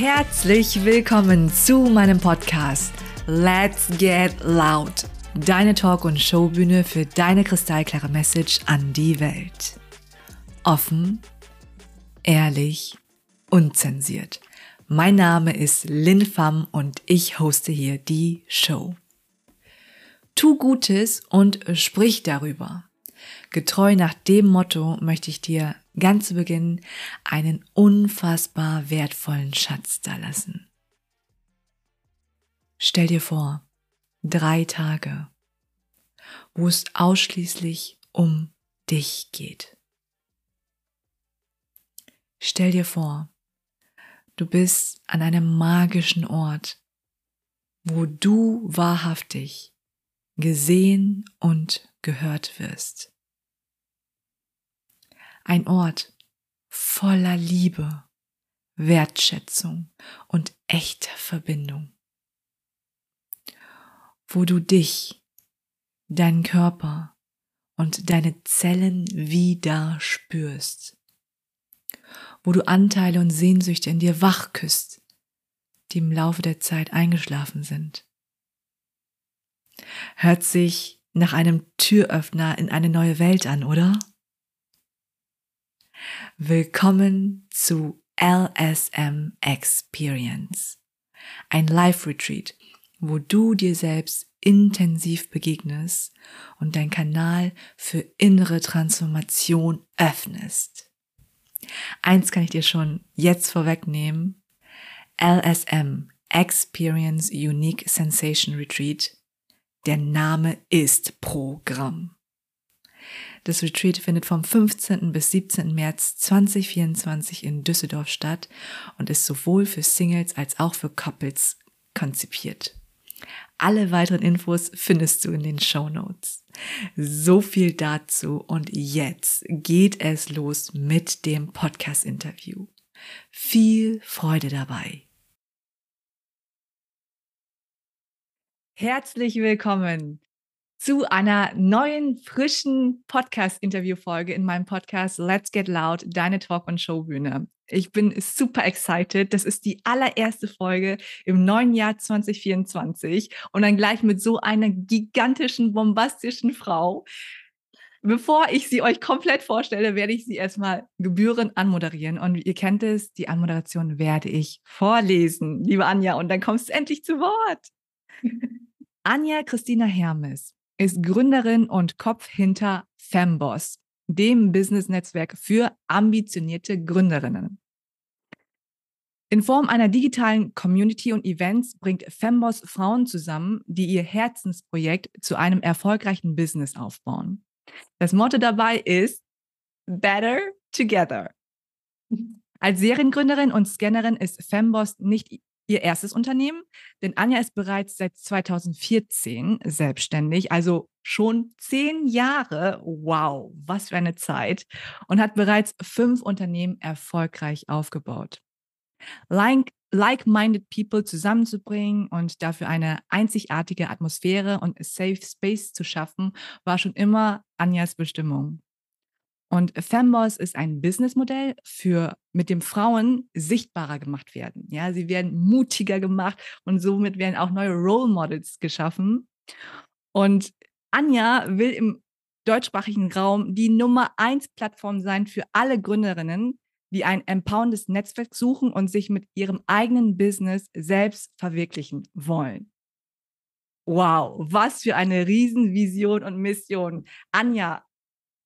Herzlich willkommen zu meinem Podcast Let's Get Loud. Deine Talk- und Showbühne für deine kristallklare Message an die Welt. Offen, ehrlich, unzensiert. Mein Name ist Lin Pham und ich hoste hier die Show. Tu Gutes und sprich darüber. Getreu nach dem Motto möchte ich dir ganz zu Beginn einen unfassbar wertvollen Schatz dalassen. Stell dir vor, drei Tage, wo es ausschließlich um dich geht. Stell dir vor, du bist an einem magischen Ort, wo du wahrhaftig gesehen und gehört wirst. Ein Ort voller Liebe, Wertschätzung und echter Verbindung, wo du dich, deinen Körper und deine Zellen wieder spürst, wo du Anteile und Sehnsüchte in dir wach küsst, die im Laufe der Zeit eingeschlafen sind. Hört sich nach einem Türöffner in eine neue Welt an, oder? Willkommen zu LSM Experience, ein Live-Retreat, wo du dir selbst intensiv begegnest und dein Kanal für innere Transformation öffnest. Eins kann ich dir schon jetzt vorwegnehmen. LSM Experience Unique Sensation Retreat. Der Name ist Programm. Das Retreat findet vom 15. bis 17. März 2024 in Düsseldorf statt und ist sowohl für Singles als auch für Couples konzipiert. Alle weiteren Infos findest du in den Show Notes. So viel dazu und jetzt geht es los mit dem Podcast-Interview. Viel Freude dabei. Herzlich willkommen zu einer neuen, frischen Podcast-Interview-Folge in meinem Podcast Let's Get Loud, deine Talk- und Showbühne. Ich bin super excited. Das ist die allererste Folge im neuen Jahr 2024 und dann gleich mit so einer gigantischen, bombastischen Frau. Bevor ich sie euch komplett vorstelle, werde ich sie erstmal gebührend anmoderieren. Und ihr kennt es, die Anmoderation werde ich vorlesen, liebe Anja. Und dann kommst du endlich zu Wort. Anja Christina Hermes ist Gründerin und Kopf hinter Femboss, dem Business-Netzwerk für ambitionierte Gründerinnen. In Form einer digitalen Community und Events bringt Femboss Frauen zusammen, die ihr Herzensprojekt zu einem erfolgreichen Business aufbauen. Das Motto dabei ist Better Together. Als Seriengründerin und Scannerin ist Femboss nicht ihr erstes Unternehmen, denn Anja ist bereits seit 2014 selbstständig, also schon zehn Jahre. Wow, was für eine Zeit. Und hat bereits fünf Unternehmen erfolgreich aufgebaut. Like, like-minded people zusammenzubringen und dafür eine einzigartige Atmosphäre und Safe Space zu schaffen, war schon immer Anjas Bestimmung. Und Femboss ist ein Businessmodell für mit dem Frauen sichtbarer gemacht werden. Ja, sie werden mutiger gemacht und somit werden auch neue Role Models geschaffen. Und Anja will im deutschsprachigen Raum die Nummer eins Plattform sein für alle Gründerinnen, die ein empowerndes Netzwerk suchen und sich mit ihrem eigenen Business selbst verwirklichen wollen. Wow, was für eine Riesenvision und Mission. Anja,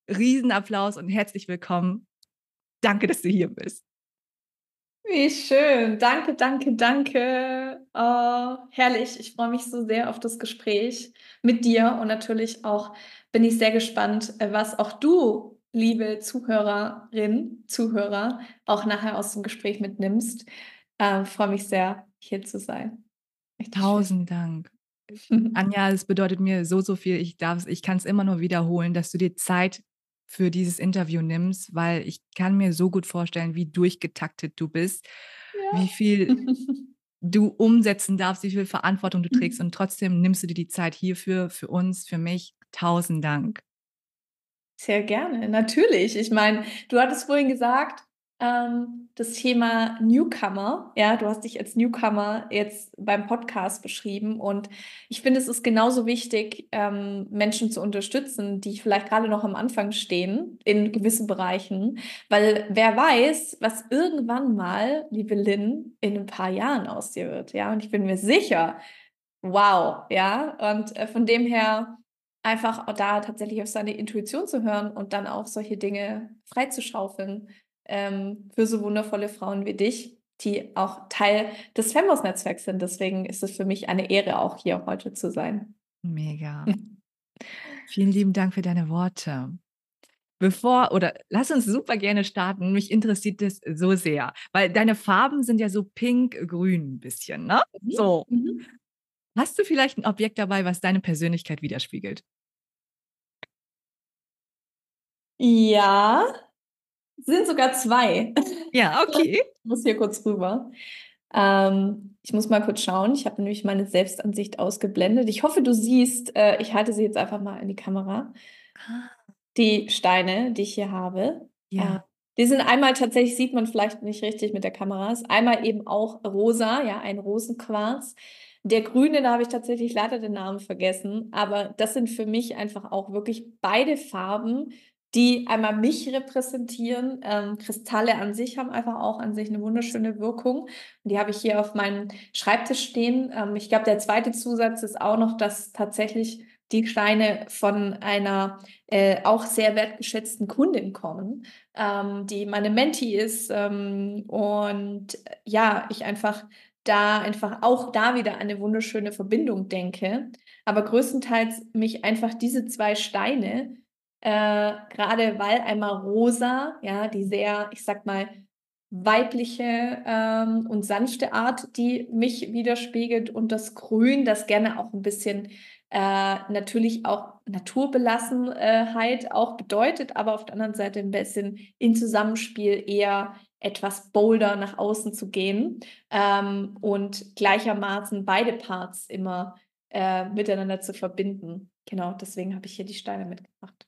Riesenapplaus und herzlich willkommen. Danke, dass du hier bist. Wie schön. Danke, danke, danke. Oh, herrlich. Ich freue mich so sehr auf das Gespräch mit dir und natürlich auch bin ich sehr gespannt, äh, was auch du, liebe Zuhörerin, Zuhörer, auch nachher aus dem Gespräch mitnimmst. Äh, freue mich sehr, hier zu sein. Richtig Tausend schön. Dank. Anja, es bedeutet mir so, so viel. Ich ich kann es immer nur wiederholen, dass du dir Zeit für dieses Interview nimmst, weil ich kann mir so gut vorstellen, wie durchgetaktet du bist, ja. wie viel du umsetzen darfst, wie viel Verantwortung du trägst mhm. und trotzdem nimmst du dir die Zeit hierfür, für uns, für mich. Tausend Dank. Sehr gerne, natürlich. Ich meine, du hattest vorhin gesagt, ähm, das Thema Newcomer. Ja, du hast dich als Newcomer jetzt beim Podcast beschrieben und ich finde, es ist genauso wichtig, ähm, Menschen zu unterstützen, die vielleicht gerade noch am Anfang stehen in gewissen Bereichen, weil wer weiß, was irgendwann mal, liebe Lynn, in ein paar Jahren aus dir wird. Ja, und ich bin mir sicher, wow, ja, und äh, von dem her einfach da tatsächlich auf seine Intuition zu hören und dann auch solche Dinge freizuschaufeln ähm, für so wundervolle Frauen wie dich, die auch Teil des Fembos-Netzwerks sind. Deswegen ist es für mich eine Ehre, auch hier heute zu sein. Mega. Vielen lieben Dank für deine Worte. Bevor oder lass uns super gerne starten. Mich interessiert das so sehr, weil deine Farben sind ja so pink-grün ein bisschen, ne? Mhm. So. Mhm. Hast du vielleicht ein Objekt dabei, was deine Persönlichkeit widerspiegelt? Ja, sind sogar zwei. Ja, okay. Ich muss hier kurz rüber. Ähm, ich muss mal kurz schauen. Ich habe nämlich meine Selbstansicht ausgeblendet. Ich hoffe, du siehst, äh, ich halte sie jetzt einfach mal in die Kamera. Ah. Die Steine, die ich hier habe. Ja. Äh, die sind einmal tatsächlich, sieht man vielleicht nicht richtig mit der Kamera, ist einmal eben auch rosa, ja, ein Rosenquarz. Der grüne, da habe ich tatsächlich leider den Namen vergessen, aber das sind für mich einfach auch wirklich beide Farben, die einmal mich repräsentieren. Ähm, Kristalle an sich haben einfach auch an sich eine wunderschöne Wirkung. Die habe ich hier auf meinem Schreibtisch stehen. Ähm, ich glaube, der zweite Zusatz ist auch noch, dass tatsächlich die Steine von einer äh, auch sehr wertgeschätzten Kundin kommen, ähm, die meine Menti ist. Ähm, und äh, ja, ich einfach da einfach auch da wieder eine wunderschöne Verbindung denke. Aber größtenteils mich einfach diese zwei Steine äh, gerade weil einmal rosa, ja, die sehr, ich sag mal, weibliche ähm, und sanfte Art, die mich widerspiegelt und das Grün, das gerne auch ein bisschen äh, natürlich auch Naturbelassenheit auch bedeutet, aber auf der anderen Seite ein bisschen in Zusammenspiel eher etwas bolder nach außen zu gehen ähm, und gleichermaßen beide Parts immer äh, miteinander zu verbinden. Genau, deswegen habe ich hier die Steine mitgebracht.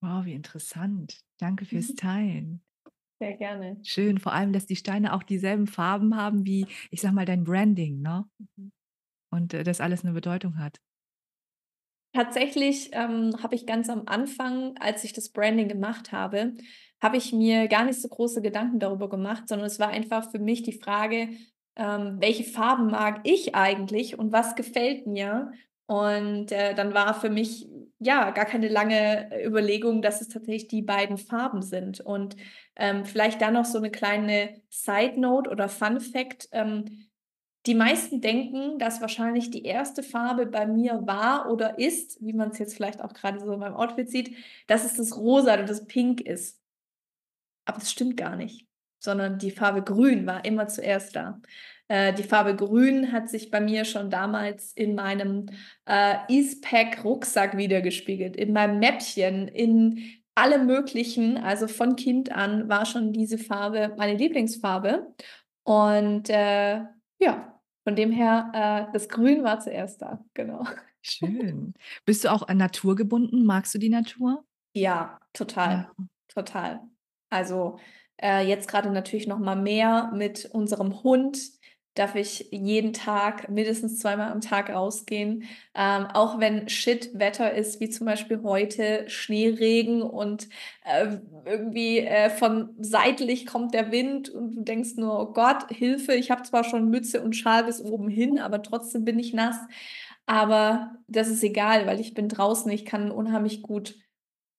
Wow, wie interessant. Danke fürs Mhm. Teilen. Sehr gerne. Schön, vor allem, dass die Steine auch dieselben Farben haben wie, ich sag mal, dein Branding, ne? Mhm. Und äh, das alles eine Bedeutung hat. Tatsächlich ähm, habe ich ganz am Anfang, als ich das Branding gemacht habe, habe ich mir gar nicht so große Gedanken darüber gemacht, sondern es war einfach für mich die Frage, ähm, welche Farben mag ich eigentlich und was gefällt mir? Und äh, dann war für mich ja gar keine lange äh, Überlegung, dass es tatsächlich die beiden Farben sind. Und ähm, vielleicht da noch so eine kleine Side Note oder Fun Fact. Ähm, die meisten denken, dass wahrscheinlich die erste Farbe bei mir war oder ist, wie man es jetzt vielleicht auch gerade so in meinem Outfit sieht, dass es das Rosa oder das Pink ist. Aber das stimmt gar nicht, sondern die Farbe Grün war immer zuerst da. Äh, die Farbe Grün hat sich bei mir schon damals in meinem äh, Eastpack-Rucksack wiedergespiegelt, in meinem Mäppchen, in allem Möglichen. Also von Kind an war schon diese Farbe meine Lieblingsfarbe. Und äh, ja, von dem her, äh, das Grün war zuerst da, genau. Schön. Bist du auch an Natur gebunden? Magst du die Natur? Ja, total, Ja. total. Also äh, jetzt gerade natürlich noch mal mehr mit unserem Hund. Darf ich jeden Tag mindestens zweimal am Tag rausgehen. Ähm, auch wenn Shit-Wetter ist, wie zum Beispiel heute, Schneeregen und äh, irgendwie äh, von seitlich kommt der Wind und du denkst nur, oh Gott, Hilfe, ich habe zwar schon Mütze und Schal bis oben hin, aber trotzdem bin ich nass. Aber das ist egal, weil ich bin draußen, ich kann unheimlich gut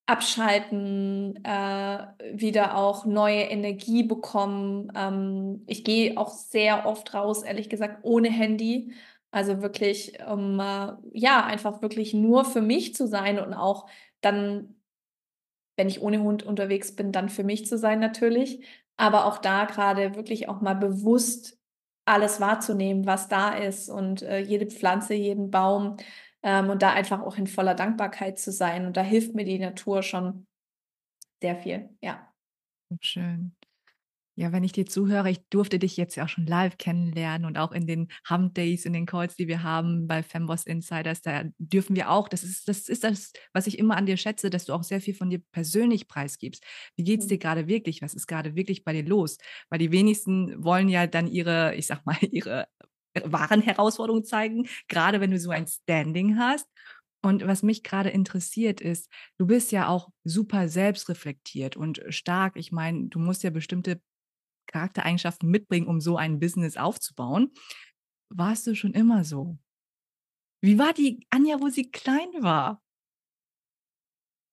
abschalten, äh, wieder auch neue Energie bekommen. Ähm, ich gehe auch sehr oft raus, ehrlich gesagt, ohne Handy. Also wirklich, um äh, ja, einfach wirklich nur für mich zu sein und auch dann, wenn ich ohne Hund unterwegs bin, dann für mich zu sein natürlich. Aber auch da gerade wirklich auch mal bewusst alles wahrzunehmen, was da ist und äh, jede Pflanze, jeden Baum ähm, und da einfach auch in voller Dankbarkeit zu sein. Und da hilft mir die Natur schon sehr viel, ja. Schön. Ja, wenn ich dir zuhöre, ich durfte dich jetzt ja auch schon live kennenlernen und auch in den Hump Days, in den Calls, die wir haben bei Femboss Insiders, da dürfen wir auch, das ist, das ist das, was ich immer an dir schätze, dass du auch sehr viel von dir persönlich preisgibst. Wie geht's dir Mhm. gerade wirklich? Was ist gerade wirklich bei dir los? Weil die wenigsten wollen ja dann ihre, ich sag mal, ihre wahren Herausforderungen zeigen, gerade wenn du so ein Standing hast. Und was mich gerade interessiert ist, du bist ja auch super selbstreflektiert und stark. Ich meine, du musst ja bestimmte Charaktereigenschaften mitbringen, um so ein Business aufzubauen. Warst du schon immer so? Wie war die Anja, wo sie klein war?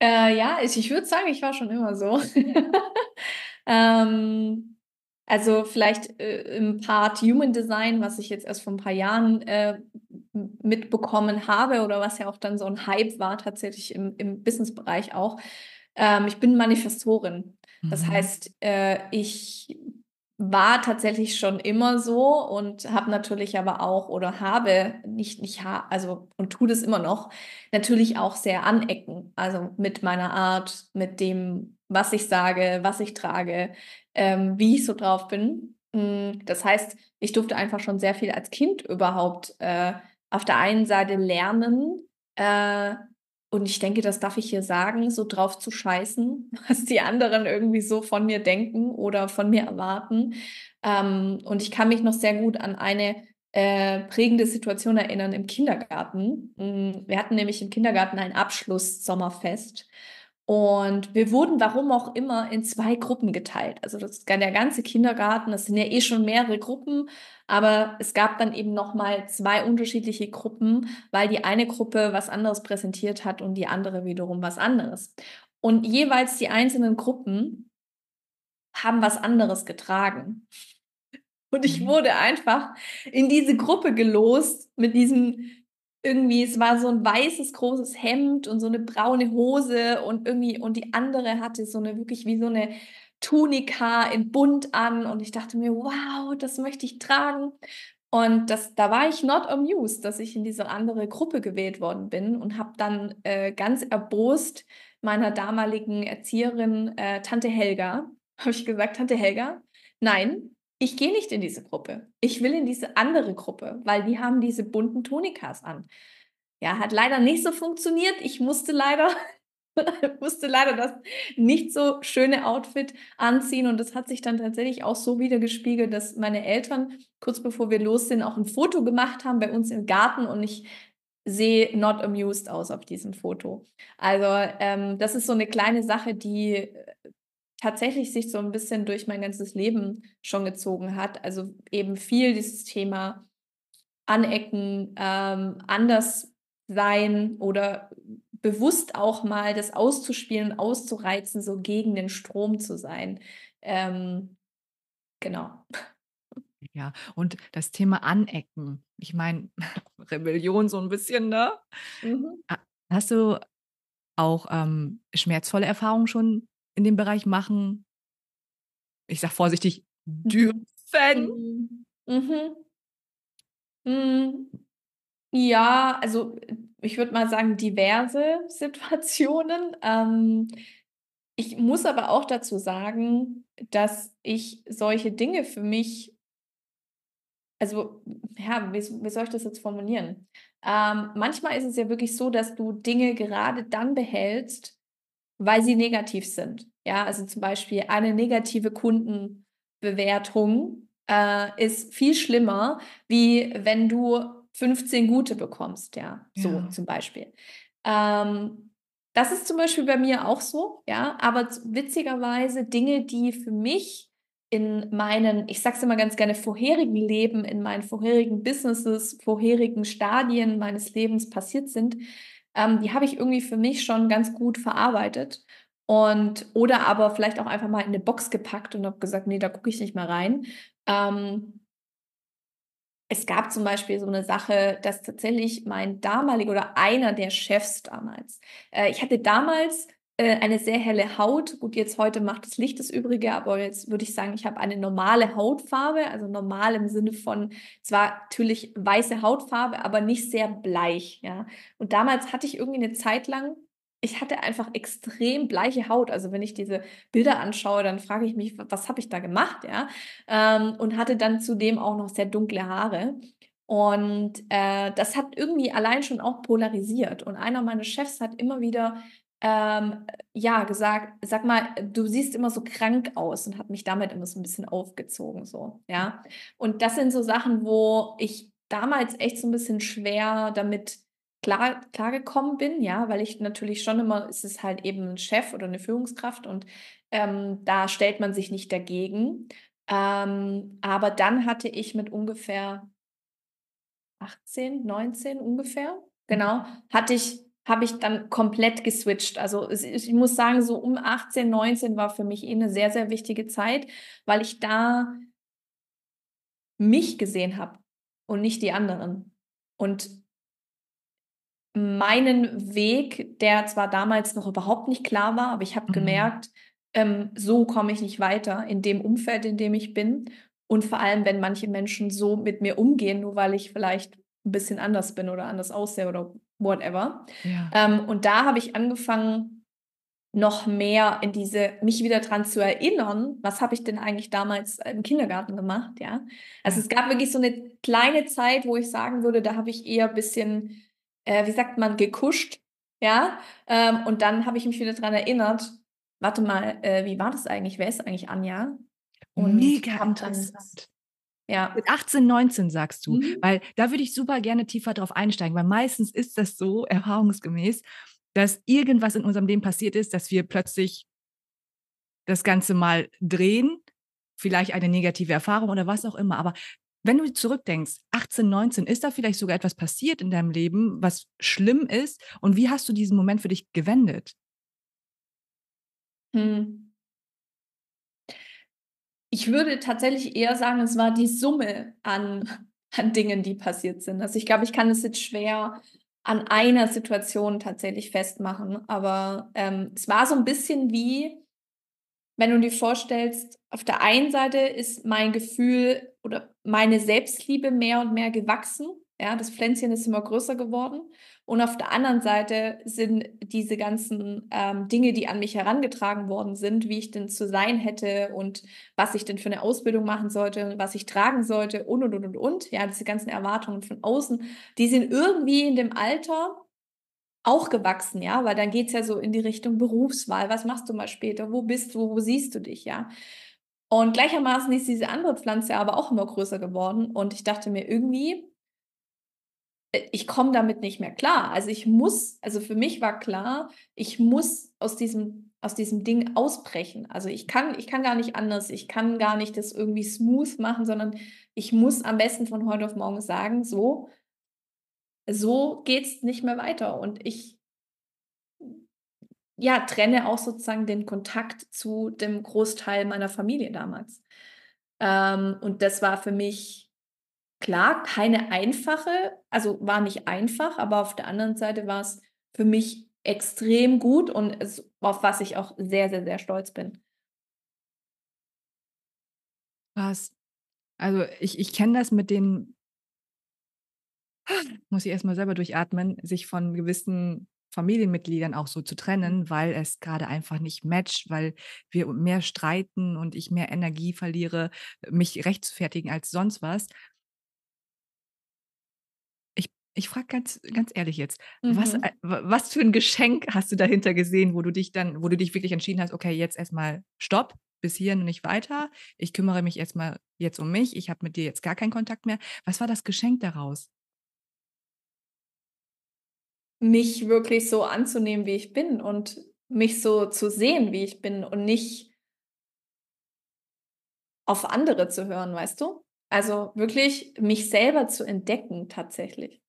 Äh, ja, ich ich würde sagen, ich war schon immer so. Ähm, also vielleicht, äh, im Part Human Design, was ich jetzt erst vor 'n paar Jahren, äh, mitbekommen habe oder was ja auch dann so 'n Hype war tatsächlich im im Businessbereich auch. Ähm, ich bin Manifestorin. Das Mhm. heißt, äh, ich war tatsächlich schon immer so und habe natürlich aber auch oder habe nicht nicht ha also und tue das immer noch, natürlich auch sehr anecken. Also, mit meiner Art, mit dem, was ich sage, was ich trage, ähm, wie ich so drauf bin. Hm, das heißt, ich durfte einfach schon sehr viel als Kind überhaupt, äh, auf der einen Seite lernen, äh, und ich denke, das darf ich hier sagen, so drauf zu scheißen, was die anderen irgendwie so von mir denken oder von mir erwarten. Ähm, und ich kann mich noch sehr gut an eine, äh, prägende Situation erinnern im Kindergarten. Hm, wir hatten nämlich im Kindergarten ein Abschluss-Sommerfest und wir wurden, warum auch immer, in 2 Gruppen geteilt. Also, das der ganze Kindergarten, das sind ja eh schon mehrere Gruppen, aber es gab dann eben noch mal 2 unterschiedliche Gruppen, weil die eine Gruppe was anderes präsentiert hat und die andere wiederum was anderes. Und jeweils die einzelnen Gruppen haben was anderes getragen. Und ich Mhm. wurde einfach in diese Gruppe gelost mit diesem irgendwie es war so 'n weißes großes Hemd und so 'ne braune Hose und irgendwie und die andere hatte so 'ne wirklich wie so 'ne Tunika in bunt an und ich dachte mir: „Wow, das möchte ich tragen.“ Und das da war ich not amused, dass ich in diese andere Gruppe gewählt worden bin und habe dann, äh, ganz erbost meiner damaligen Erzieherin, äh, Tante Helga habe ich gesagt: „Tante Helga, nein, ich gehe nicht in diese Gruppe. Ich will in diese andere Gruppe, weil die haben diese bunten Tunikas an.“ Ja, hat leider nicht so funktioniert. Ich musste leider musste leider das nicht so schöne Outfit anziehen und das hat sich dann tatsächlich auch so widergespiegelt, dass meine Eltern kurz bevor wir los sind, auch 'n Foto gemacht haben bei uns im Garten und ich sehe not amused aus auf diesem Foto. Also, ähm, das ist so 'ne kleine Sache, die, äh, tatsächlich sich so 'n bisschen durch mein ganzes Leben schon gezogen hat. Also, eben viel dieses Thema Anecken, ähm, anders sein oder bewusst auch mal das auszuspielen, auszureizen, so gegen den Strom zu sein. Ähm, genau. Ja, und das Thema Anecken. Ich meine, Rebellion so 'n bisschen, ne? Mhm. Ha hast du auch, ähm, schmerzvolle Erfahrungen schon in dem Bereich machen ich sage vorsichtig, Mhm. dürfen? Mhm. Mhm. Hm. Ja, also, ich würde mal sagen, diverse Situationen. Ähm, ich muss aber auch dazu sagen, dass ich solche Dinge für mich also, ja, wie wie soll ich das jetzt formulieren? Ähm, manchmal ist es ja wirklich so, dass du Dinge gerade dann behältst, weil sie negativ sind. Ja, also, zum Beispiel eine negative Kundenbewertung, äh, ist viel schlimmer, wie wenn du 15 gute bekommst, ja, so Ja. zum Beispiel. Ähm, das ist zum Beispiel bei mir auch so, ja, aber witzigerweise Dinge, die für mich in meinen ich sage es immer ganz gerne, vorherigen Leben, in meinen vorherigen Businesses, vorherigen Stadien meines Lebens passiert sind, ähm, die habe ich irgendwie für mich schon ganz gut verarbeitet und oder aber vielleicht auch einfach mal in 'ne Box gepackt und habe gesagt: „Ne, da gucke ich nicht mehr rein.“ Ähm es gab zum Beispiel so 'ne Sache, dass tatsächlich mein damaliger oder einer der Chefs damals äh, ich hatte damals, eine sehr helle Haut. Gut, jetzt heute macht das Licht das Übrige, aber jetzt würde ich sagen, ich habe eine normale Hautfarbe, also, normal im Sinne von zwar natürlich weiße Hautfarbe, aber nicht sehr bleich, ja? Und damals hatte ich irgendwie 'ne Zeit lang ich hatte einfach extrem bleiche Haut. Also, wenn ich diese Bilder anschaue, dann frage ich mich: was habe ich da gemacht?“, ja? Ähm, und hatte dann zudem auch noch sehr dunkle Haare. Und, äh, das hat irgendwie allein schon auch polarisiert. Und einer meiner Chefs hat immer wieder, ähm, ja, gesagt: „Sag mal, du siehst immer so krank aus“, und hat mich damit immer so 'n bisschen aufgezogen so, ja? Und das sind so Sachen, wo ich damals echt so 'n bisschen schwer damit klar klargekommen bin, ja, weil ich natürlich schon immer es ist halt eben 'n Chef oder 'ne Führungskraft und, ähm, da stellt man sich nicht dagegen. Ähm, aber dann hatte ich mit ungefähr 18, 19 ungefähr, Mhm. genau, hatte ich habe ich dann komplett geswitcht. Also, ich muss sagen, so um 18, 19 war für mich eh 'ne sehr, sehr wichtige Zeit, weil ich da mich gesehen habe und nicht die anderen. Und meinen Weg, der zwar damals noch überhaupt nicht klar war, aber ich habe Mhm. gemerkt, ähm, so komme ich nicht weiter in dem Umfeld, in dem ich bin. Und vor allem, wenn manche Menschen so mit mir umgehen, nur weil ich vielleicht 'n bisschen anders bin oder anders aussehe oder whatever. Ja. Ähm, und da habe ich angefangen, noch mehr in diese mich wieder dran zu erinnern: „Was habe ich denn eigentlich damals im Kindergarten gemacht“, ja? Also, es gab wirklich so 'ne kleine Zeit, wo ich sagen würde, da habe ich eher bisschen, äh, wie sagt man, gekuscht, ja? Ähm, und dann habe ich mich wieder dran erinnert: „Warte mal, äh, wie war das eigentlich? Wer ist eigentlich Anja?“ Und Mega interessant. Ja. Mit 18, 19 sagst du, Mhm. weil da würde ich super gerne tiefer drauf einsteigen, weil meistens ist das so erfahrungsgemäß, dass irgendwas in unserem Leben passiert ist, dass wir plötzlich das Ganze mal drehen, vielleicht eine negative Erfahrung oder was auch immer. Aber wenn du zurückdenkst, 18, 19, ist da vielleicht sogar etwas passiert in deinem Leben, was schlimm ist? Und wie hast du diesen Moment für dich gewendet? Mhm. Ich würde tatsächlich eher sagen, es war die Summe an an Dingen, die passiert sind. Also, ich glaube, ich kann es jetzt schwer an einer Situation tatsächlich festmachen, aber, ähm, es war so 'n bisschen wie wenn du dir vorstellst, auf der einen Seite ist mein Gefühl oder meine Selbstliebe mehr und mehr gewachsen, ja? Das Pflänzchen ist immer größer geworden. Und auf der anderen Seite sind diese ganzen, ähm, Dinge, die an mich herangetragen worden sind, wie ich denn zu sein hätte und was ich denn für 'ne Ausbildung machen sollte was ich tragen sollte und, und, und, und, und, ja, diese ganzen Erwartungen von außen, die sind irgendwie in dem Alter auch gewachsen, ja, weil dann geht's ja so in die Richtung Berufswahl. Was machst du mal später? Wo bist du? Wo siehst du dich, ja? Und gleichermaßen ist diese andere Pflanze aber auch immer größer geworden und ich dachte mir irgendwie ich komme damit nicht mehr klar. Also, ich muss also, für mich war klar, ich muss aus diesem aus diesem Ding ausbrechen. Also, ich kann ich kann gar nicht anders. Ich kann gar nicht das irgendwie smooth machen, sondern ich muss am besten von heute auf morgen sagen: „So“ „so geht's nicht mehr weiter.“ Und ich ja, trenne auch sozusagen den Kontakt zu dem Großteil meiner Familie damals. Ähm, und das war für mich, klar, keine einfache also, war nicht einfach, aber auf der anderen Seite war's für mich extrem gut und es auf was ich auch sehr, sehr, sehr stolz bin. Krass. Also, ich ich kenne das mit den muss ich erst mal selber durchatmen, sich von gewissen Familienmitgliedern auch so zu Mhm. trennen, weil es grade einfach nicht matcht, weil wir mehr streiten und ich mehr Energie verliere, mich rechtfertigen als sonst was. Ich frage ganz ganz ehrlich jetzt, was Mhm. äh, w was für 'n Geschenk hast du dahinter gesehen, wo du dich dann wo du dich wirklich entschieden hast: „Okay, jetzt erst mal Stopp, bis hierhin und nicht weiter. Ich kümmere mich erst mal jetzt um mich. Ich habe mit dir jetzt gar keinen Kontakt mehr.“ Was war das Geschenk daraus? Mich wirklich so anzunehmen, wie ich bin und mich so zu sehen, wie ich bin und nicht auf andere zu hören, weißt du? Also, wirklich mich selber zu entdecken tatsächlich.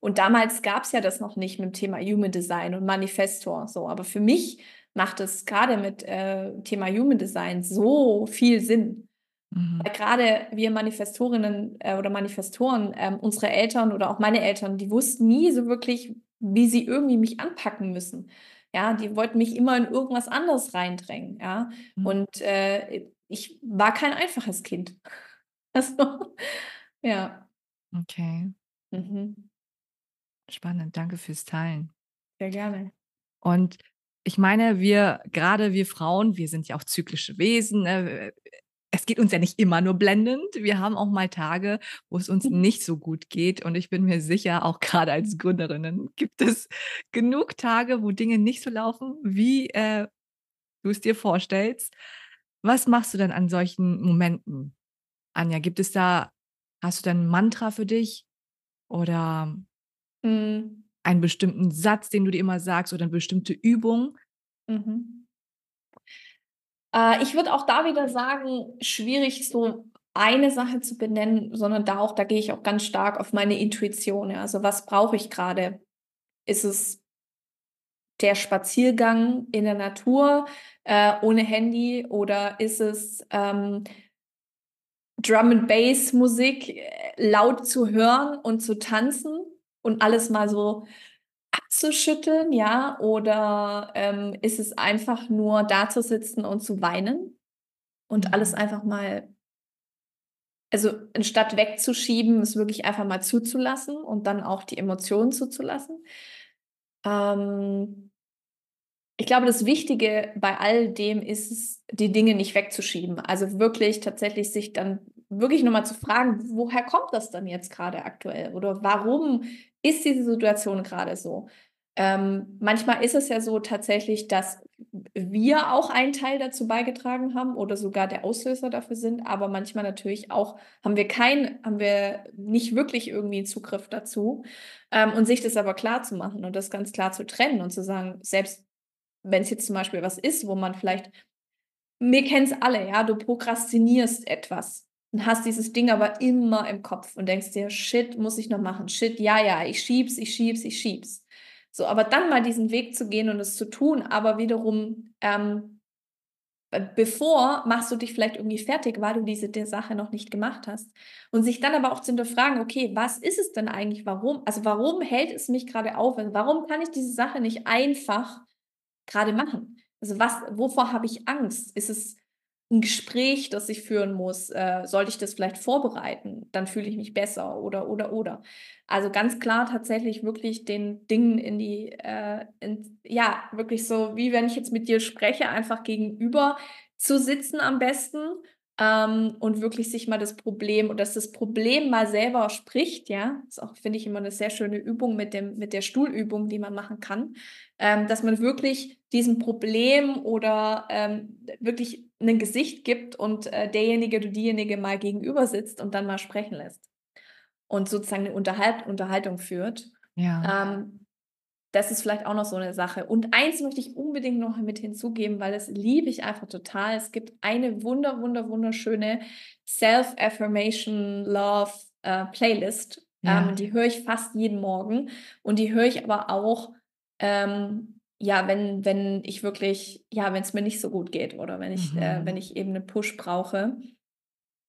Und damals gab's ja das noch nicht mit dem Thema Human Design und Manifestor so, aber für mich macht es grade mit, äh, Thema Human Design so viel Sinn. Mhm. Weil grade wir Manifestorinnen, äh, oder Manifestoren, ähm, unsere Eltern oder auch meine Eltern, die wussten nie so wirklich, wie sie irgendwie mich anpacken müssen. Ja, die wollten mich immer in irgendwas anderes reindrängen, ja? Mhm. Und, äh, ich war kein einfaches Kind. Also, ja. Okay. Mhm. Spannend, danke fürs Teilen. Sehr gerne. Und ich meine, wir, gerade wir Frauen, wir sind ja auch zyklische Wesen. Ne? Es geht uns ja nicht immer nur blendend. Wir haben auch mal Tage, wo es uns mhm. nicht so gut geht. Und ich bin mir sicher, auch gerade als Gründerinnen gibt es genug Tage, wo Dinge nicht so laufen, wie äh, du es dir vorstellst. Was machst du denn an solchen Momenten? Anja, gibt es da, hast du da ein Mantra für dich oder mhm. einen bestimmten Satz, den du dir immer sagst oder eine bestimmte Übung? Mhm. Äh, ich würde auch da wieder sagen, schwierig so eine Sache zu benennen, sondern da auch, da gehe ich auch ganz stark auf meine Intuition. Ja. Also was brauche ich gerade? Ist es der Spaziergang in der Natur äh, ohne Handy oder ist es ähm, Drum and Bass Musik äh, laut zu hören und zu tanzen und alles mal so abzuschütteln, ja? Oder ähm, ist es einfach nur da zu sitzen und zu weinen und alles mhm. einfach mal, also anstatt wegzuschieben, es wirklich einfach mal zuzulassen und dann auch die Emotionen zuzulassen? Ähm, ich glaube, das Wichtige bei all dem ist es, die Dinge nicht wegzuschieben. Also wirklich tatsächlich sich dann wirklich nochmal zu fragen, woher kommt das dann jetzt gerade aktuell? Oder warum ist diese Situation gerade so? Ähm, manchmal ist es ja so tatsächlich, dass wir auch einen Teil dazu beigetragen haben oder sogar der Auslöser dafür sind, aber manchmal natürlich auch haben wir kein, haben wir nicht wirklich irgendwie Zugriff dazu ähm, und sich das aber klar zu machen und das ganz klar zu trennen und zu sagen, selbst wenn es jetzt zum Beispiel was ist, wo man vielleicht, wir kennen es alle, ja, du prokrastinierst etwas und hast dieses Ding aber immer im Kopf und denkst dir, shit, muss ich noch machen, shit, ja, ja, ich schieb's, ich schieb's, ich schieb's. So, aber dann mal diesen Weg zu gehen und es zu tun, aber wiederum, ähm, bevor machst du dich vielleicht irgendwie fertig, weil du diese der Sache noch nicht gemacht hast. Und sich dann aber auch zu hinterfragen, okay, was ist es denn eigentlich? Warum? Also warum hält es mich gerade auf? Also warum kann ich diese Sache nicht einfach gerade machen? Also was, wovor habe ich Angst? Ist es ein Gespräch, das ich führen muss, äh, sollte ich das vielleicht vorbereiten, dann fühle ich mich besser oder, oder, oder. Also ganz klar tatsächlich wirklich den Dingen in die, äh, in, ja, wirklich so, wie wenn ich jetzt mit dir spreche, einfach gegenüber zu sitzen am besten ähm, und wirklich sich mal das Problem oder dass das Problem mal selber spricht, ja, das ist auch, finde ich, immer eine sehr schöne Übung mit, dem, mit der Stuhlübung, die man machen kann, ähm, dass man wirklich diesem Problem oder ähm, wirklich ein Gesicht gibt und äh, derjenige oder diejenige mal gegenüber sitzt und dann mal sprechen lässt und sozusagen eine Unterhalt Unterhaltung führt. Ja. Ähm, das ist vielleicht auch noch so eine Sache. Und eins möchte ich unbedingt noch mit hinzugeben, weil das liebe ich einfach total. Es gibt eine wunder, wunder, wunderschöne Self-Affirmation Love äh, Playlist. Ja. Ähm, die höre ich fast jeden Morgen. Und die höre ich aber auch, ähm, ja, wenn, wenn ich wirklich, ja, wenn es mir nicht so gut geht oder wenn ich, äh, mhm. äh, wenn ich eben einen Push brauche.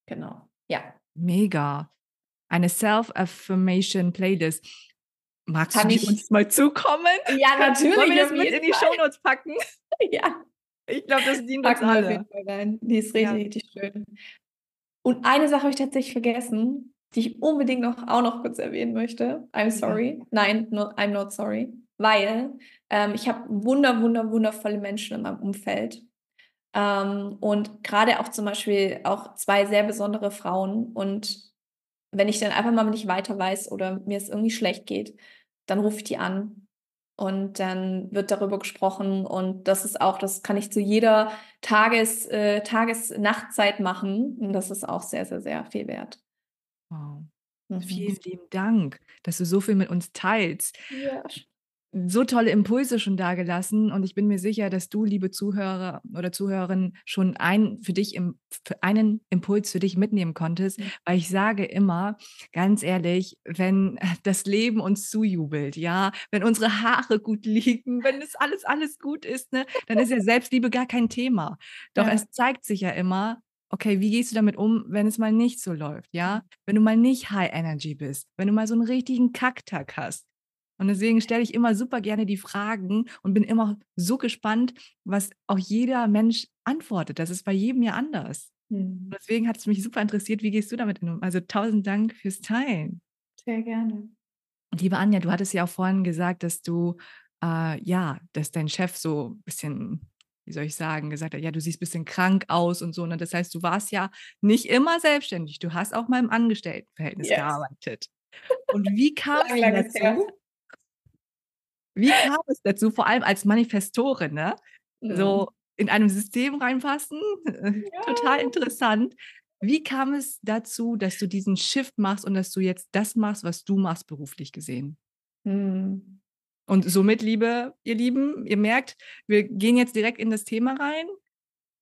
Genau. Ja. Mega. Eine Self-Affirmation Playlist. Magst Kann du ich? uns mal zukommen? Ja, natürlich. Wollen wir das mit in die Shownotes packen? ja. Ich glaube, das dient uns alle. Rein. Die ist richtig, ja. richtig schön. Und eine Sache habe ich tatsächlich vergessen, die ich unbedingt noch auch noch kurz erwähnen möchte. I'm sorry. Nein, no, I'm not sorry. Weil ähm, ich habe wunder, wunder, wundervolle Menschen in meinem Umfeld. Ähm, und gerade auch zum Beispiel auch zwei sehr besondere Frauen. Und wenn ich dann einfach mal nicht weiter weiß oder mir es irgendwie schlecht geht, dann rufe ich die an und dann wird darüber gesprochen und das ist auch, das kann ich zu jeder Tages, äh, Tages-Nachtzeit machen und das ist auch sehr, sehr, sehr viel wert. Wow. Mhm. Vielen lieben Dank, dass du so viel mit uns teilst. Ja so tolle Impulse schon dagelassen und ich bin mir sicher, dass du, liebe Zuhörer oder Zuhörerin, schon einen für dich im, für einen Impuls für dich mitnehmen konntest, weil ich sage immer, ganz ehrlich, wenn das Leben uns zujubelt, ja, wenn unsere Haare gut liegen, wenn es alles alles gut ist, ne, dann ist ja Selbstliebe gar kein Thema. Doch ja. es zeigt sich ja immer, okay, wie gehst du damit um, wenn es mal nicht so läuft, ja? Wenn du mal nicht High Energy bist, wenn du mal so einen richtigen Kacktag hast, und deswegen stelle ich immer super gerne die Fragen und bin immer so gespannt, was auch jeder Mensch antwortet. Das ist bei jedem ja anders. Mhm. Deswegen hat es mich super interessiert, wie gehst du damit um? Also tausend Dank fürs Teilen. Sehr gerne. Liebe Anja, du hattest ja auch vorhin gesagt, dass du äh, ja, dass dein Chef so ein bisschen, wie soll ich sagen, gesagt hat, ja, du siehst ein bisschen krank aus und so. Ne? Das heißt, du warst ja nicht immer selbstständig. Du hast auch mal im Angestelltenverhältnis Yes. gearbeitet. Und wie kam es dazu? Wie kam es dazu, vor allem als Manifestorin, ne? Mhm. So in einem System reinpassen, total Ja. interessant. Wie kam es dazu, dass du diesen Shift machst und dass du jetzt das machst, was du machst, beruflich gesehen? Mhm. Und somit, liebe ihr Lieben, ihr merkt, wir gehen jetzt direkt in das Thema rein.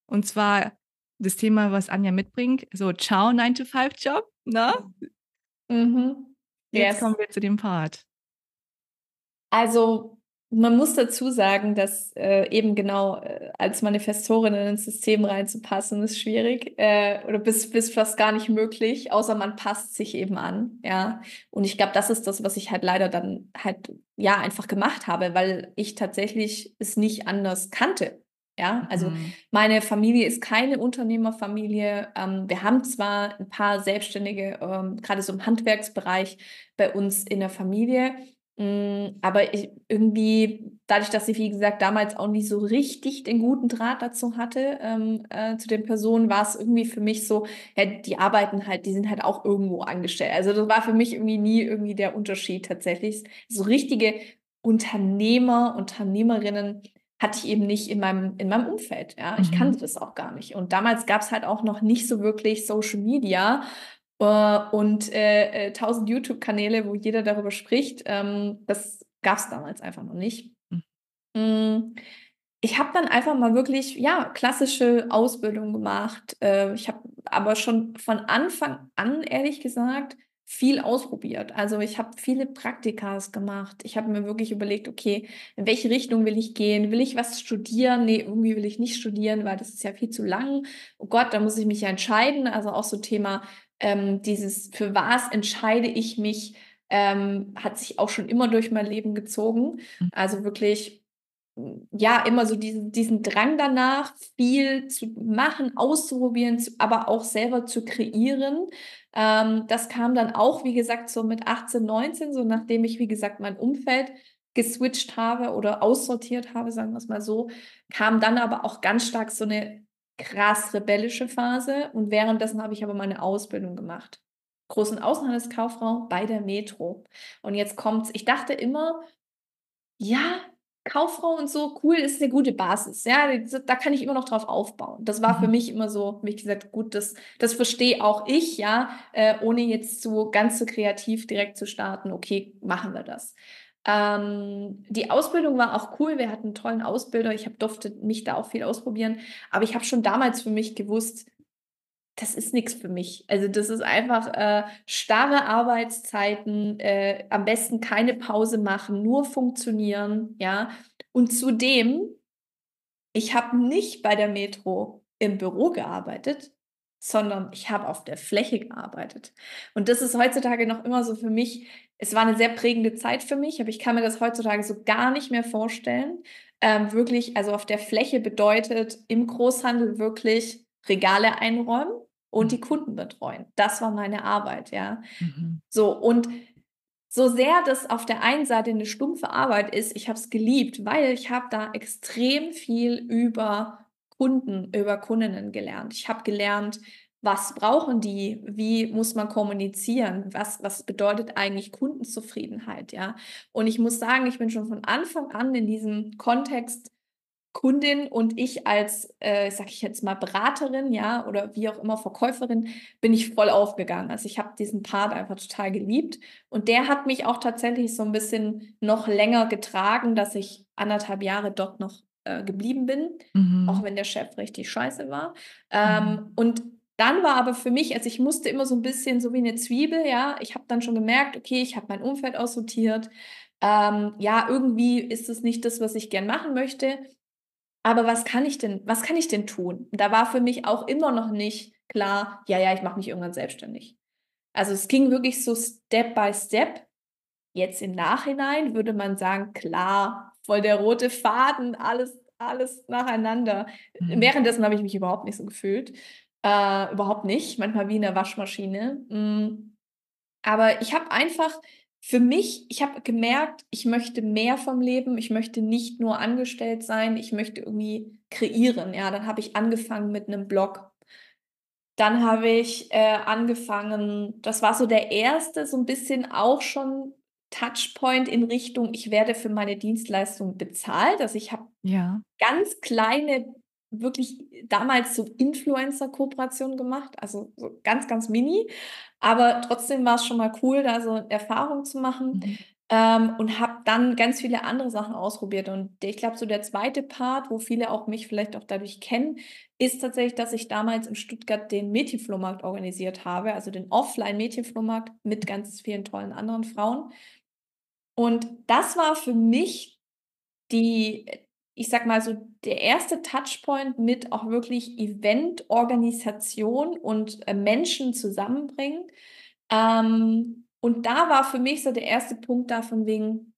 Und zwar das Thema, was Anja mitbringt, so ciao 9-to-5-Job, ne? Mhm. Jetzt Yes. kommen wir zu dem Part. Also, man muss dazu sagen, dass äh, eben genau äh, als Manifestorin in ein System reinzupassen, ist schwierig äh, oder bis, bis fast gar nicht möglich, außer man passt sich eben an, ja. Und ich glaube, das ist das, was ich halt leider dann halt, ja, einfach gemacht habe, weil ich tatsächlich es nicht anders kannte. Ja, also Mhm. meine Familie ist keine Unternehmerfamilie. Ähm, wir haben zwar ein paar Selbstständige, ähm, gerade so im Handwerksbereich bei uns in der Familie, aber ich, irgendwie, dadurch, dass ich, wie gesagt, damals auch nicht so richtig den guten Draht dazu hatte, ähm, äh, zu den Personen, war es irgendwie für mich so, ja, die arbeiten halt, die sind halt auch irgendwo angestellt. Also das war für mich irgendwie nie irgendwie der Unterschied tatsächlich. So richtige Unternehmer, Unternehmerinnen hatte ich eben nicht in meinem, in meinem Umfeld. Ja, ich Mhm. kannte das auch gar nicht. Und damals gab es halt auch noch nicht so wirklich Social Media und äh, äh, tausend YouTube-Kanäle, wo jeder darüber spricht. Ähm, das gab es damals einfach noch nicht. Mhm. Ich habe dann einfach mal wirklich, ja, klassische Ausbildung gemacht. Äh, ich habe aber schon von Anfang an, ehrlich gesagt, viel ausprobiert. Also ich habe viele Praktikas gemacht. Ich habe mir wirklich überlegt, okay, in welche Richtung will ich gehen? Will ich was studieren? Nee, irgendwie will ich nicht studieren, weil das ist ja viel zu lang. Oh Gott, da muss ich mich ja entscheiden. Also auch so Thema ähm, dieses, für was entscheide ich mich, ähm, hat sich auch schon immer durch mein Leben gezogen. Mhm. Also wirklich ja, immer so diesen, diesen Drang danach, viel zu machen, auszuprobieren, zu, aber auch selber zu kreieren. Ähm, das kam dann auch, wie gesagt, so mit 18, 19, so nachdem ich, wie gesagt, mein Umfeld geswitcht habe oder aussortiert habe, sagen wir es mal so, kam dann aber auch ganz stark so eine krass rebellische Phase und währenddessen habe ich aber meine Ausbildung gemacht. Großen Außenhandelskauffrau bei der Metro. Und jetzt kommt's, ich dachte immer, ja, Kauffrau und so, cool, ist eine gute Basis. Ja, da kann ich immer noch drauf aufbauen. Das war für Mhm. mich immer so, wie gesagt, gut, das, das verstehe auch ich, ja, äh, ohne jetzt so ganz so kreativ direkt zu starten. Okay, machen wir das. Ähm, die Ausbildung war auch cool. Wir hatten einen tollen Ausbilder. Ich hab, durfte mich da auch viel ausprobieren. Aber ich habe schon damals für mich gewusst, das ist nichts für mich. Also das ist einfach äh, starre Arbeitszeiten, äh, am besten keine Pause machen, nur funktionieren, ja. Und zudem, ich habe nicht bei der Metro im Büro gearbeitet, sondern ich habe auf der Fläche gearbeitet. Und das ist heutzutage noch immer so für mich, es war eine sehr prägende Zeit für mich, aber ich kann mir das heutzutage so gar nicht mehr vorstellen. Ähm, wirklich, also auf der Fläche bedeutet im Großhandel wirklich Regale einräumen und die Kunden betreuen. Das war meine Arbeit, ja. Mhm. So, und so sehr das auf der einen Seite eine stumpfe Arbeit ist, ich habe es geliebt, weil ich habe da extrem viel über Kunden, über Kundinnen gelernt. Ich habe gelernt, was brauchen die, wie muss man kommunizieren, was, was bedeutet eigentlich Kundenzufriedenheit, ja. Und ich muss sagen, ich bin schon von Anfang an in diesem Kontext Kundin und ich als, äh, sag ich jetzt mal, Beraterin, ja, oder wie auch immer, Verkäuferin, bin ich voll aufgegangen. Also ich habe diesen Part einfach total geliebt. Und der hat mich auch tatsächlich so ein bisschen noch länger getragen, dass ich anderthalb Jahre dort noch äh, geblieben bin, Mhm. auch wenn der Chef richtig scheiße war. Ähm, Mhm. und dann war aber für mich, also ich musste immer so ein bisschen so wie eine Zwiebel, ja, ich habe dann schon gemerkt, okay, ich habe mein Umfeld aussortiert. Ähm, ja, irgendwie ist es nicht das, was ich gern machen möchte. Aber was kann ich denn, was kann ich denn tun? Da war für mich auch immer noch nicht klar, ja, ja, ich mache mich irgendwann selbstständig. Also es ging wirklich so Step by Step. Jetzt im Nachhinein würde man sagen, klar, voll der rote Faden, alles, alles nacheinander. Mhm. Währenddessen habe ich mich überhaupt nicht so gefühlt. Äh, überhaupt nicht. Manchmal wie in der Waschmaschine. Mm. Aber ich habe einfach für mich, ich habe gemerkt, ich möchte mehr vom Leben, ich möchte nicht nur angestellt sein, ich möchte irgendwie kreieren. Ja, dann habe ich angefangen mit einem Blog. Dann habe ich äh, angefangen, das war so der erste, so ein bisschen auch schon Touchpoint in Richtung, ich werde für meine Dienstleistung bezahlt. Also ich habe Ja. ganz kleine, wirklich damals so Influencer-Kooperationen gemacht, also so ganz, ganz mini. Aber trotzdem war es schon mal cool, da so Erfahrung zu machen. Mhm. Ähm, und habe dann ganz viele andere Sachen ausprobiert. Und ich glaube, so der zweite Part, wo viele auch mich vielleicht auch dadurch kennen, ist tatsächlich, dass ich damals in Stuttgart den Mädchenflohmarkt organisiert habe, also den Offline-Mädchenflohmarkt mit ganz vielen tollen anderen Frauen. Und das war für mich die, ich sag mal so, der erste Touchpoint mit auch wirklich Eventorganisation und äh, Menschen zusammenbringen. Ähm, und da war für mich so der erste Punkt da von wegen,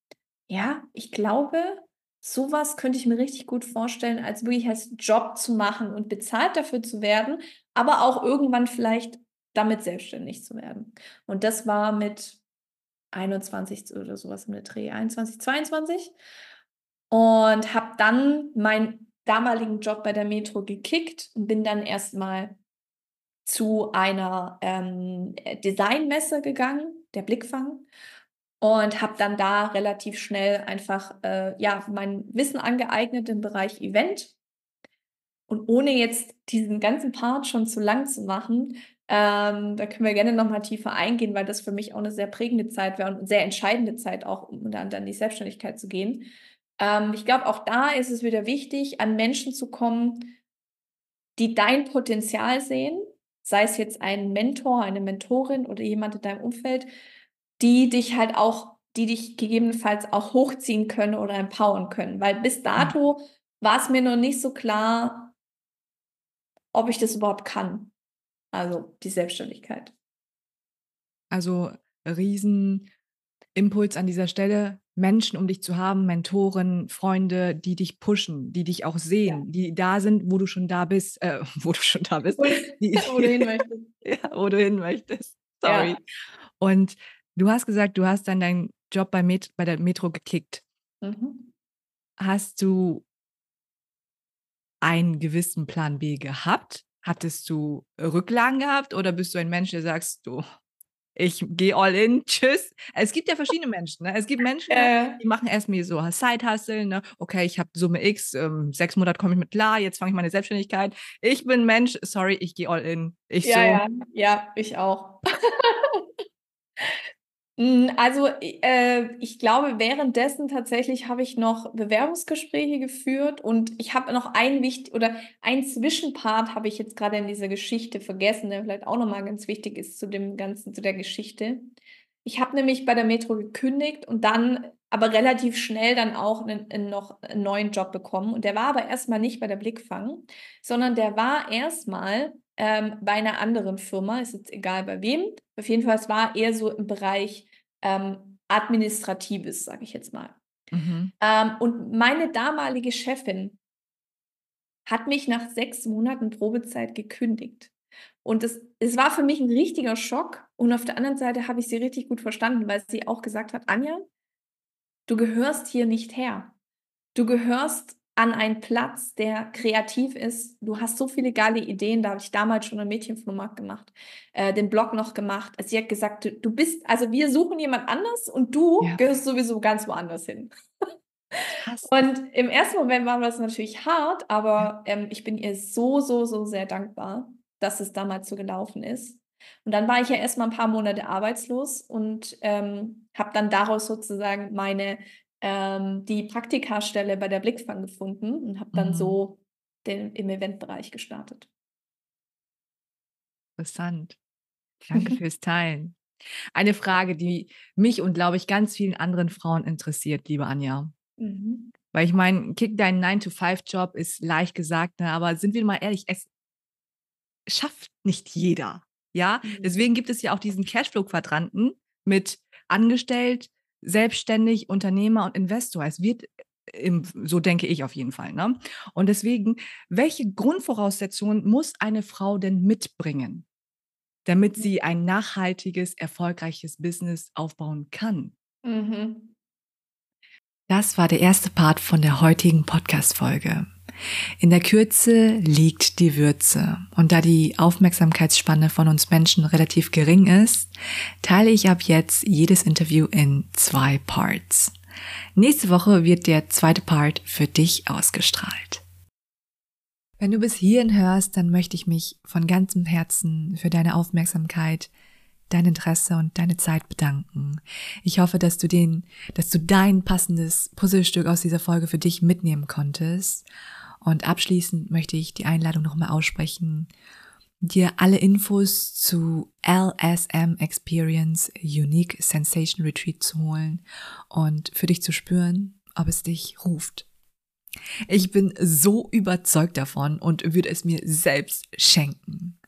ja, ich glaube, sowas könnte ich mir richtig gut vorstellen, als wirklich als Job zu machen und bezahlt dafür zu werden, aber auch irgendwann vielleicht damit selbstständig zu werden. Und das war mit 21 oder sowas im Dreh, 21, 22 und habe dann meinen damaligen Job bei der Metro gekickt und bin dann erstmal zu einer ähm, äh, Designmesse gegangen, der Blickfang, und habe dann da relativ schnell einfach äh, ja mein Wissen angeeignet im Bereich Event. Und ohne jetzt diesen ganzen Part schon zu lang zu machen, ähm, da können wir gerne noch mal tiefer eingehen, weil das für mich auch eine sehr prägende Zeit war und eine sehr entscheidende Zeit auch, um dann in die Selbstständigkeit zu gehen. Ähm, ich glaube, auch da ist es wieder wichtig, an Menschen zu kommen, die dein Potenzial sehen, sei es jetzt ein Mentor, eine Mentorin oder jemand in deinem Umfeld, die dich halt auch, die dich gegebenenfalls auch hochziehen können oder empowern können. Weil bis dato war es mir noch nicht so klar, ob ich das überhaupt kann. Also die Selbstständigkeit. Also Riesenimpuls an dieser Stelle, Menschen um dich zu haben, Mentoren, Freunde, die dich pushen, die dich auch Ja. sehen, die da sind, wo du schon da bist, äh, wo du schon da bist, Wo die, wo du hin möchtest. ja, wo du hin möchtest. Sorry. Ja. Und du hast gesagt, du hast dann deinen Job bei, Met bei der Metro gekickt. Mhm. Hast du einen gewissen Plan B gehabt? Hattest du Rücklagen gehabt oder bist du ein Mensch, der sagst, du, ich gehe all in, tschüss. Es gibt ja verschiedene Menschen. Ne? Es gibt Menschen, Äh, die machen erstmal so Side-Hustle. Ne? Okay, ich habe Summe X, ähm, sechs Monate komme ich mit klar, jetzt fange ich meine Selbstständigkeit. Ich bin Mensch, sorry, ich gehe all in. Ich ja, so, ja, ja, ich auch. Hm, also, äh, ich glaube, währenddessen tatsächlich habe ich noch Bewerbungsgespräche geführt und ich habe noch ein wichtig oder ein Zwischenpart habe ich jetzt gerade in dieser Geschichte vergessen, der vielleicht auch noch mal ganz wichtig ist zu dem Ganzen, zu der Geschichte. Ich habe nämlich bei der Metro gekündigt und dann aber relativ schnell dann auch 'nen 'n noch 'n neuen Job bekommen und der war aber erst mal nicht bei der Blickfang, sondern der war erst mal, ähm, bei einer anderen Firma, ist jetzt egal bei wem. Auf jeden Fall, es war eher so im Bereich, ähm, Administratives, sage ich jetzt mal. mhm. Ähm, und meine damalige Chefin hat mich nach 6 Monaten Probezeit gekündigt. Und das es war für mich ein richtiger Schock und auf der anderen Seite habe ich sie richtig gut verstanden, weil sie auch gesagt hat: „Anja, du gehörst hier nicht her. Du gehörst an einen Platz, der kreativ ist. Du hast so viele geile Ideen.“ Da habe ich damals schon 'n Mädchenflohmarkt gemacht, äh, den Blog noch gemacht. Also, sie hat gesagt: „Du du bist also, wir suchen jemand anders und du Ja. gehörst sowieso ganz woanders hin.“ Krass. Und im ersten Moment war das natürlich hart, aber, ähm, ich bin ihr so, so, so sehr dankbar, dass es damals so gelaufen ist. Und dann war ich ja erst mal 'n paar Monate arbeitslos und, ähm, habe dann daraus sozusagen meine ähm, die Praktikastelle bei der Blickfang gefunden und habe dann Mhm. so den im Eventbereich gestartet. Interessant. Danke fürs Teilen. Eine Frage, die mich und glaube ich ganz vielen anderen Frauen interessiert, liebe Anja. Mhm. Weil ich meine, kick deinen 9-to-5-Job ist leicht gesagt, ne, aber sind wir mal ehrlich, es schafft nicht jeder. Ja, Mhm. deswegen gibt es ja auch diesen Cashflow-Quadranten mit angestellt, selbstständig, Unternehmer und Investor. Es wird im, so denke ich auf jeden Fall. Ne? Und deswegen, welche Grundvoraussetzungen muss eine Frau denn mitbringen, damit sie ein nachhaltiges, erfolgreiches Business aufbauen kann? Mhm. Das war der erste Part von der heutigen Podcast-Folge. In der Kürze liegt die Würze. Und da die Aufmerksamkeitsspanne von uns Menschen relativ gering ist, teile ich ab jetzt jedes Interview in zwei Parts. Nächste Woche wird der zweite Part für dich ausgestrahlt. Wenn du bis hierhin hörst, dann möchte ich mich von ganzem Herzen für deine Aufmerksamkeit, dein Interesse und deine Zeit bedanken. Ich hoffe, dass du den, dass du dein passendes Puzzlestück aus dieser Folge für dich mitnehmen konntest. Und abschließend möchte ich die Einladung nochmal aussprechen, dir alle Infos zu LSM Experience Unique Sensation Retreat zu holen und für dich zu spüren, ob es dich ruft. Ich bin so überzeugt davon und würde es mir selbst schenken.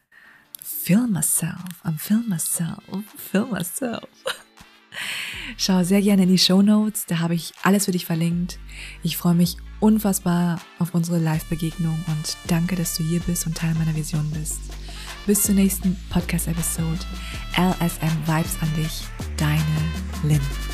Feel myself, I'm feel myself, feel myself. Schau sehr gerne in die Show Notes, da habe ich alles für dich verlinkt. Ich freue mich unfassbar auf unsere Live-Begegnung und danke, dass du hier bist und Teil meiner Vision bist. Bis zur nächsten Podcast-Episode. LSM Vibes an dich, deine Lynn.